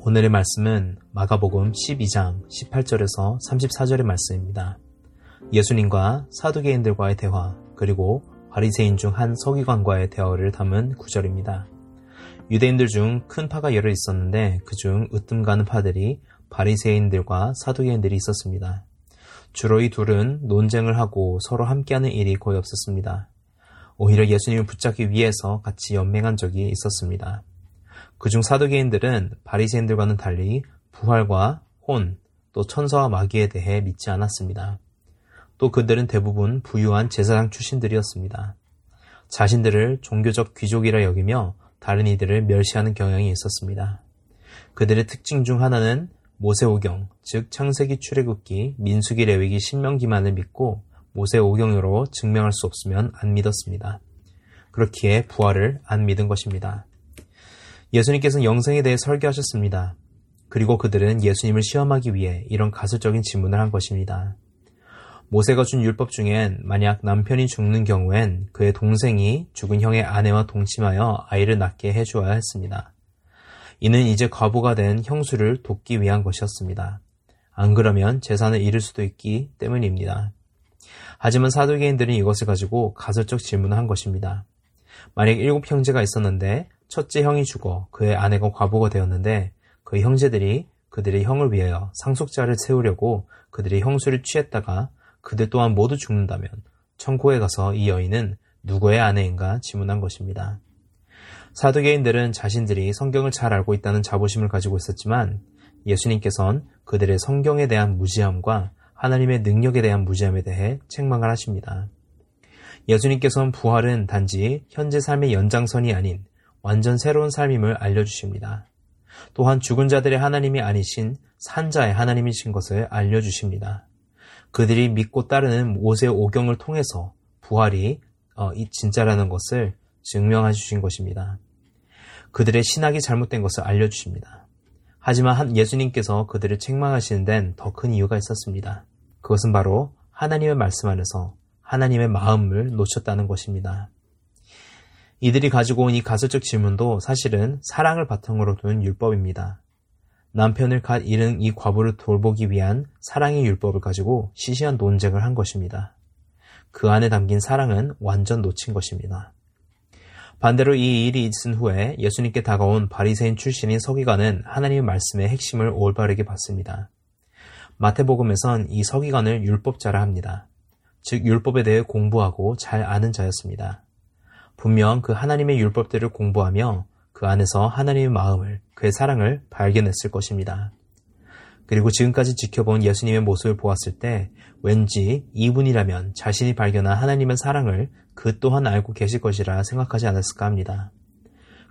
오늘의 말씀은 마가복음 12장 18절에서 34절의 말씀입니다. 예수님과 사두개인들과의 대화 그리고 바리새인 중 한 서기관과의 대화를 담은 구절입니다. 유대인들 중 큰 파가 여러 있었는데 그중 으뜸 가는 파들이 바리새인들과 사두개인들이 있었습니다. 주로 이 둘은 논쟁을 하고 서로 함께하는 일이 거의 없었습니다. 오히려 예수님을 붙잡기 위해서 같이 연맹한 적이 있었습니다. 그중 사두개인들은 바리새인들과는 달리 부활과 혼, 또 천사와 마귀에 대해 믿지 않았습니다. 또 그들은 대부분 부유한 제사장 출신들이었습니다. 자신들을 종교적 귀족이라 여기며 다른 이들을 멸시하는 경향이 있었습니다. 그들의 특징 중 하나는 모세오경, 즉 창세기 출애굽기, 민수기 레위기 신명기만을 믿고 모세오경으로 증명할 수 없으면 안 믿었습니다. 그렇기에 부활을 안 믿은 것입니다. 예수님께서는 영생에 대해 설교하셨습니다. 그리고 그들은 예수님을 시험하기 위해 이런 가설적인 질문을 한 것입니다. 모세가 준 율법 중엔 만약 남편이 죽는 경우엔 그의 동생이 죽은 형의 아내와 동침하여 아이를 낳게 해주어야 했습니다. 이는 이제 과부가 된 형수를 돕기 위한 것이었습니다. 안 그러면 재산을 잃을 수도 있기 때문입니다. 하지만 사두개인들은 이것을 가지고 가설적 질문을 한 것입니다. 만약 일곱 형제가 있었는데 첫째 형이 죽어 그의 아내가 과부가 되었는데 그 형제들이 그들의 형을 위하여 상속자를 세우려고 그들의 형수를 취했다가 그들 또한 모두 죽는다면 천국에 가서 이 여인은 누구의 아내인가 질문한 것입니다. 사두개인들은 자신들이 성경을 잘 알고 있다는 자부심을 가지고 있었지만 예수님께서는 그들의 성경에 대한 무지함과 하나님의 능력에 대한 무지함에 대해 책망을 하십니다. 예수님께서는 부활은 단지 현재 삶의 연장선이 아닌 완전 새로운 삶임을 알려주십니다. 또한 죽은 자들의 하나님이 아니신 산자의 하나님이신 것을 알려주십니다. 그들이 믿고 따르는 모세 오경을 통해서 부활이 어, 진짜라는 것을 증명해 주신 것입니다. 그들의 신학이 잘못된 것을 알려주십니다. 하지만 예수님께서 그들을 책망하시는 데는 더 큰 이유가 있었습니다. 그것은 바로 하나님의 말씀 안에서 하나님의 마음을 놓쳤다는 것입니다. 이들이 가지고 온 이 가설적 질문도 사실은 사랑을 바탕으로 둔 율법입니다. 남편을 갓 잃은 이 과부를 돌보기 위한 사랑의 율법을 가지고 시시한 논쟁을 한 것입니다. 그 안에 담긴 사랑은 완전 놓친 것입니다. 반대로 이 일이 있은 후에 예수님께 다가온 바리새인 출신인 서기관은 하나님의 말씀의 핵심을 올바르게 봤습니다. 마태복음에선 이 서기관을 율법자라 합니다. 즉 율법에 대해 공부하고 잘 아는 자였습니다. 분명 그 하나님의 율법들을 공부하며 그 안에서 하나님의 마음을, 그의 사랑을 발견했을 것입니다. 그리고 지금까지 지켜본 예수님의 모습을 보았을 때 왠지 이분이라면 자신이 발견한 하나님의 사랑을 그 또한 알고 계실 것이라 생각하지 않았을까 합니다.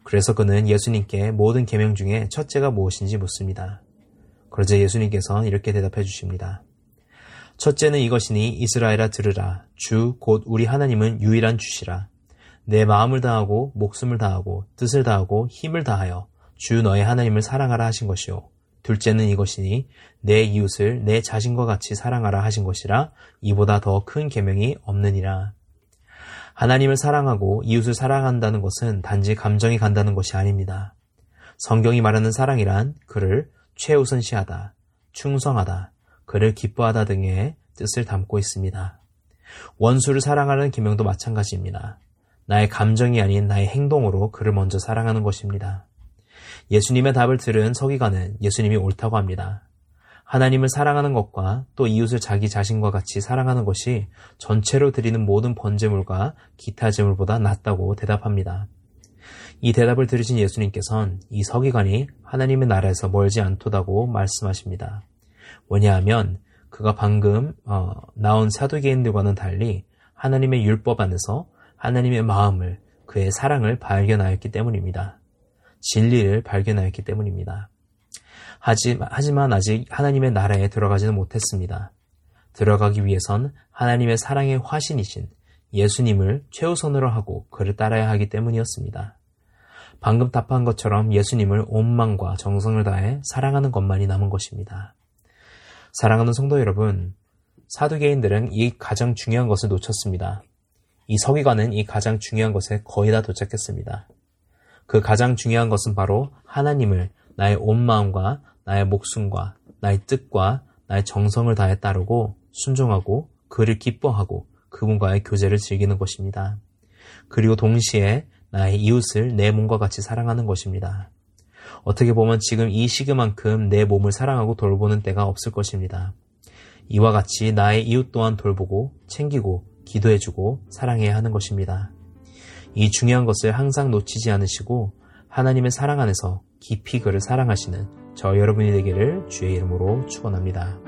그래서 그는 예수님께 모든 계명 중에 첫째가 무엇인지 묻습니다. 그러자 예수님께서는 이렇게 대답해 주십니다. 첫째는 이것이니 이스라엘아 들으라 주 곧 우리 하나님은 유일한 주시라 내 마음을 다하고 목숨을 다하고 뜻을 다하고 힘을 다하여 주 너의 하나님을 사랑하라 하신 것이요. 둘째는 이것이니 내 이웃을 내 자신과 같이 사랑하라 하신 것이라 이보다 더 큰 계명이 없느니라. 하나님을 사랑하고 이웃을 사랑한다는 것은 단지 감정이 간다는 것이 아닙니다. 성경이 말하는 사랑이란 그를 최우선시하다, 충성하다, 그를 기뻐하다 등의 뜻을 담고 있습니다. 원수를 사랑하는 계명도 마찬가지입니다. 나의 감정이 아닌 나의 행동으로 그를 먼저 사랑하는 것입니다. 예수님의 답을 들은 서기관은 예수님이 옳다고 합니다. 하나님을 사랑하는 것과 또 이웃을 자기 자신과 같이 사랑하는 것이 전체로 드리는 모든 번제물과 기타 제물보다 낫다고 대답합니다. 이 대답을 들으신 예수님께서는 이 서기관이 하나님의 나라에서 멀지 않도다고 말씀하십니다. 왜냐하면 그가 방금 어, 나온 사두개인들과는 달리 하나님의 율법 안에서 하나님의 마음을 그의 사랑을 발견하였기 때문입니다. 진리를 발견하였기 때문입니다. 하지만 아직 하나님의 나라에 들어가지는 못했습니다. 들어가기 위해선 하나님의 사랑의 화신이신 예수님을 최우선으로 하고 그를 따라야 하기 때문이었습니다. 방금 답한 것처럼 예수님을 온 마음과 정성을 다해 사랑하는 것만이 남은 것입니다. 사랑하는 성도 여러분, 사두개인들은 이 가장 중요한 것을 놓쳤습니다. 이 서기관은 이 가장 중요한 것에 거의 다 도착했습니다. 그 가장 중요한 것은 바로 하나님을 나의 온 마음과 나의 목숨과 나의 뜻과 나의 정성을 다해 따르고 순종하고 그를 기뻐하고 그분과의 교제를 즐기는 것입니다. 그리고 동시에 나의 이웃을 내 몸과 같이 사랑하는 것입니다. 어떻게 보면 지금 이 시기만큼 내 몸을 사랑하고 돌보는 때가 없을 것입니다. 이와 같이 나의 이웃 또한 돌보고 챙기고 기도해주고 사랑해야 하는 것입니다. 이 중요한 것을 항상 놓치지 않으시고 하나님의 사랑 안에서 깊이 그를 사랑하시는 저 여러분이 되기를 주의 이름으로 축원합니다.